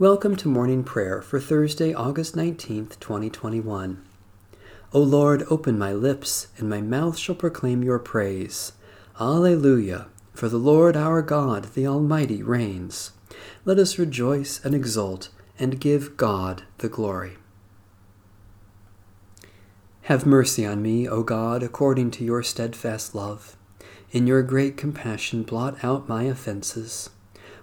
Welcome to morning prayer for Thursday, August 19th, 2021. O Lord, open my lips, and my mouth shall proclaim your praise. Alleluia! For the Lord our God, the Almighty, reigns. Let us rejoice and exult, and give God the glory. Have mercy on me, O God, according to your steadfast love. In your great compassion, blot out my offenses.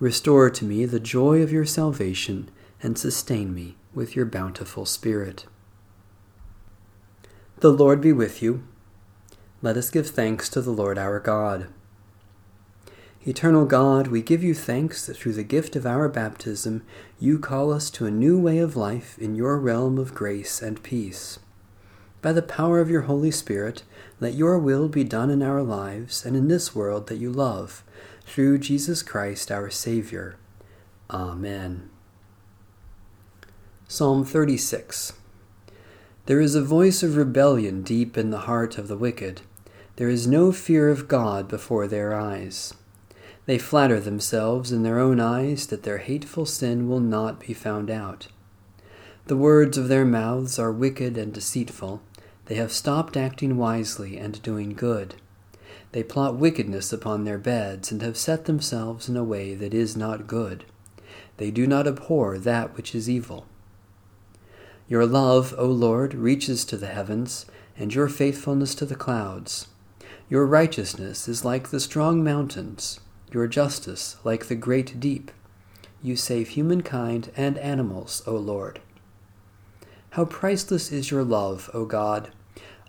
Restore to me the joy of your salvation, and sustain me with your bountiful Spirit. The Lord be with you. Let us give thanks to the Lord our God. Eternal God, we give you thanks that through the gift of our baptism you call us to a new way of life in your realm of grace and peace. By the power of your Holy Spirit, let your will be done in our lives and in this world that you love through Jesus Christ our Savior. Amen. Psalm 36 There is a voice of rebellion deep in the heart of the wicked. There is no fear of God before their eyes. They flatter themselves in their own eyes that their hateful sin will not be found out. The words of their mouths are wicked and deceitful. They have stopped acting wisely and doing good. They plot wickedness upon their beds, and have set themselves in a way that is not good. They do not abhor that which is evil. Your love, O Lord, reaches to the heavens, and your faithfulness to the clouds. Your righteousness is like the strong mountains, your justice like the great deep. You save humankind and animals, O Lord. How priceless is your love, O God!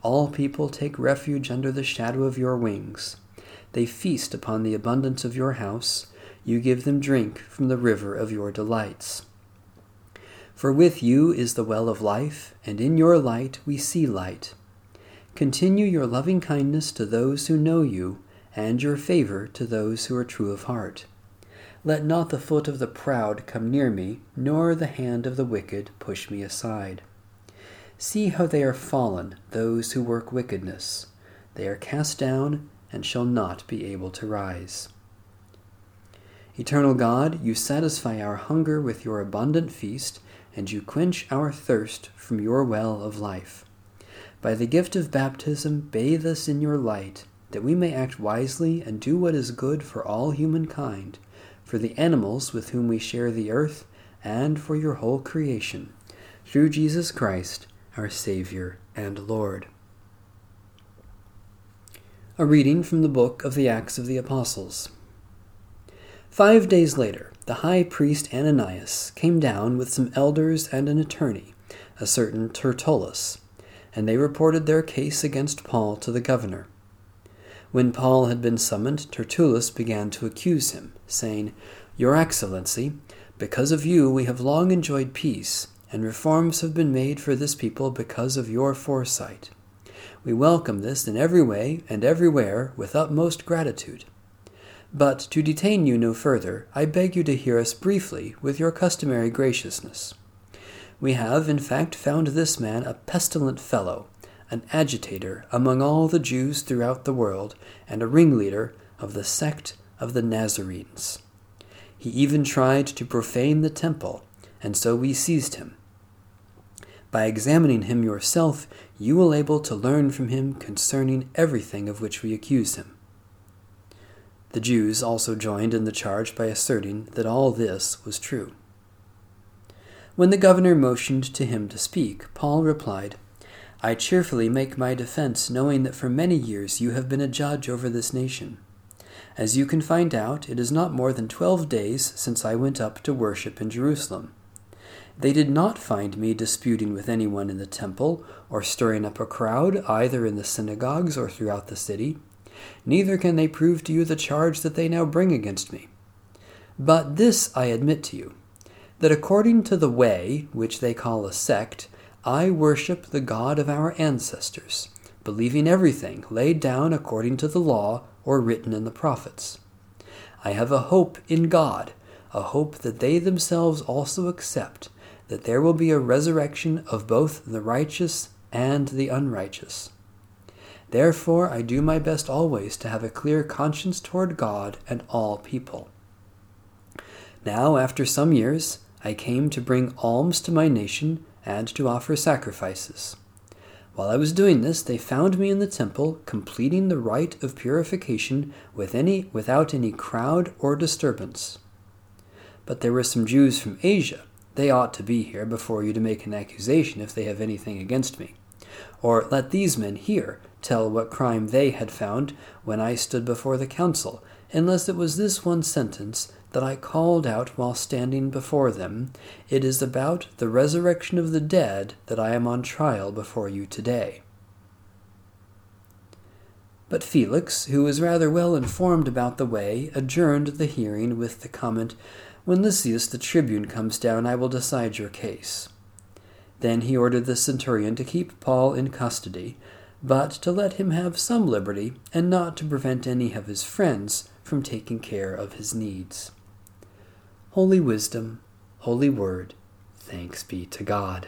All people take refuge under the shadow of your wings. They feast upon the abundance of your house. You give them drink from the river of your delights. For with you is the well of life, and in your light we see light. Continue your loving kindness to those who know you, and your favor to those who are true of heart. Let not the foot of the proud come near me, nor the hand of the wicked push me aside. See how they are fallen, those who work wickedness. They are cast down and shall not be able to rise. Eternal God, you satisfy our hunger with your abundant feast, and you quench our thirst from your well of life. By the gift of baptism, bathe us in your light, that we may act wisely and do what is good for all humankind, for the animals with whom we share the earth, and for your whole creation. Through Jesus Christ, our Savior and Lord. A reading from the book of the Acts of the Apostles. Five days later, the high priest Ananias came down with some elders and an attorney, a certain Tertullus, and they reported their case against Paul to the governor. When Paul had been summoned, Tertullus began to accuse him, saying, Your Excellency, because of you we have long enjoyed peace and reforms have been made for this people because of your foresight. We welcome this in every way and everywhere with utmost gratitude. But to detain you no further, I beg you to hear us briefly with your customary graciousness. We have, in fact, found this man a pestilent fellow, an agitator among all the Jews throughout the world, and a ringleader of the sect of the Nazarenes. He even tried to profane the temple, and so we seized him by examining him yourself, you will able to learn from him concerning everything of which we accuse him. The Jews also joined in the charge by asserting that all this was true. When the governor motioned to him to speak, Paul replied, I cheerfully make my defense, knowing that for many years you have been a judge over this nation. As you can find out, it is not more than twelve days since I went up to worship in Jerusalem. They did not find me disputing with anyone in the temple, or stirring up a crowd, either in the synagogues or throughout the city. Neither can they prove to you the charge that they now bring against me. But this I admit to you, that according to the way, which they call a sect, I worship the God of our ancestors, believing everything laid down according to the law or written in the prophets. I have a hope in God, a hope that they themselves also accept, that there will be a resurrection of both the righteous and the unrighteous. Therefore, I do my best always to have a clear conscience toward God and all people. Now, after some years, I came to bring alms to my nation and to offer sacrifices. While I was doing this, they found me in the temple, completing the rite of purification with any, without any crowd or disturbance. But there were some Jews from Asia. They ought to be here before you to make an accusation if they have anything against me. Or let these men here tell what crime they had found when I stood before the council, unless it was this one sentence that I called out while standing before them, It is about the resurrection of the dead that I am on trial before you today. But Felix, who was rather well informed about the way, adjourned the hearing with the comment, When Lysias the tribune comes down, I will decide your case. Then he ordered the centurion to keep Paul in custody, but to let him have some liberty, and not to prevent any of his friends from taking care of his needs. Holy Wisdom, Holy Word, thanks be to God.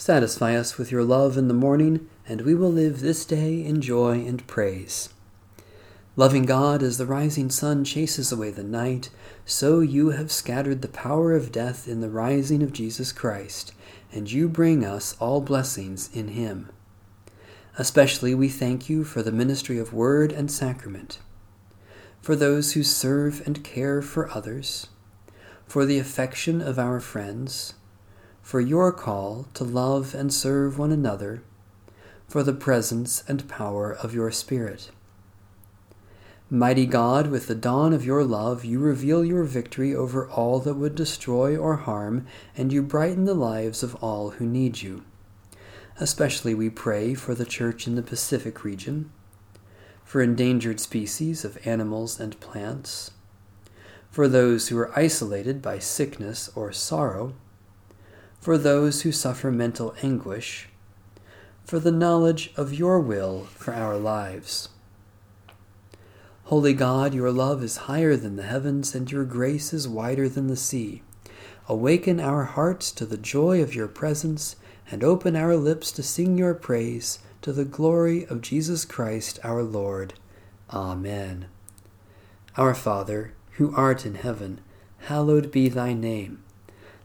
Satisfy us with your love in the morning, and we will live this day in joy and praise. Loving God, as the rising sun chases away the night, so you have scattered the power of death in the rising of Jesus Christ, and you bring us all blessings in Him. Especially we thank you for the ministry of word and sacrament, for those who serve and care for others, for the affection of our friends for your call to love and serve one another, for the presence and power of your Spirit. Mighty God, with the dawn of your love, you reveal your victory over all that would destroy or harm, and you brighten the lives of all who need you. Especially we pray for the Church in the Pacific region, for endangered species of animals and plants, for those who are isolated by sickness or sorrow, for those who suffer mental anguish, for the knowledge of your will for our lives. Holy God, your love is higher than the heavens, and your grace is wider than the sea. Awaken our hearts to the joy of your presence, and open our lips to sing your praise to the glory of Jesus Christ our Lord. Amen. Our Father, who art in heaven, hallowed be thy name.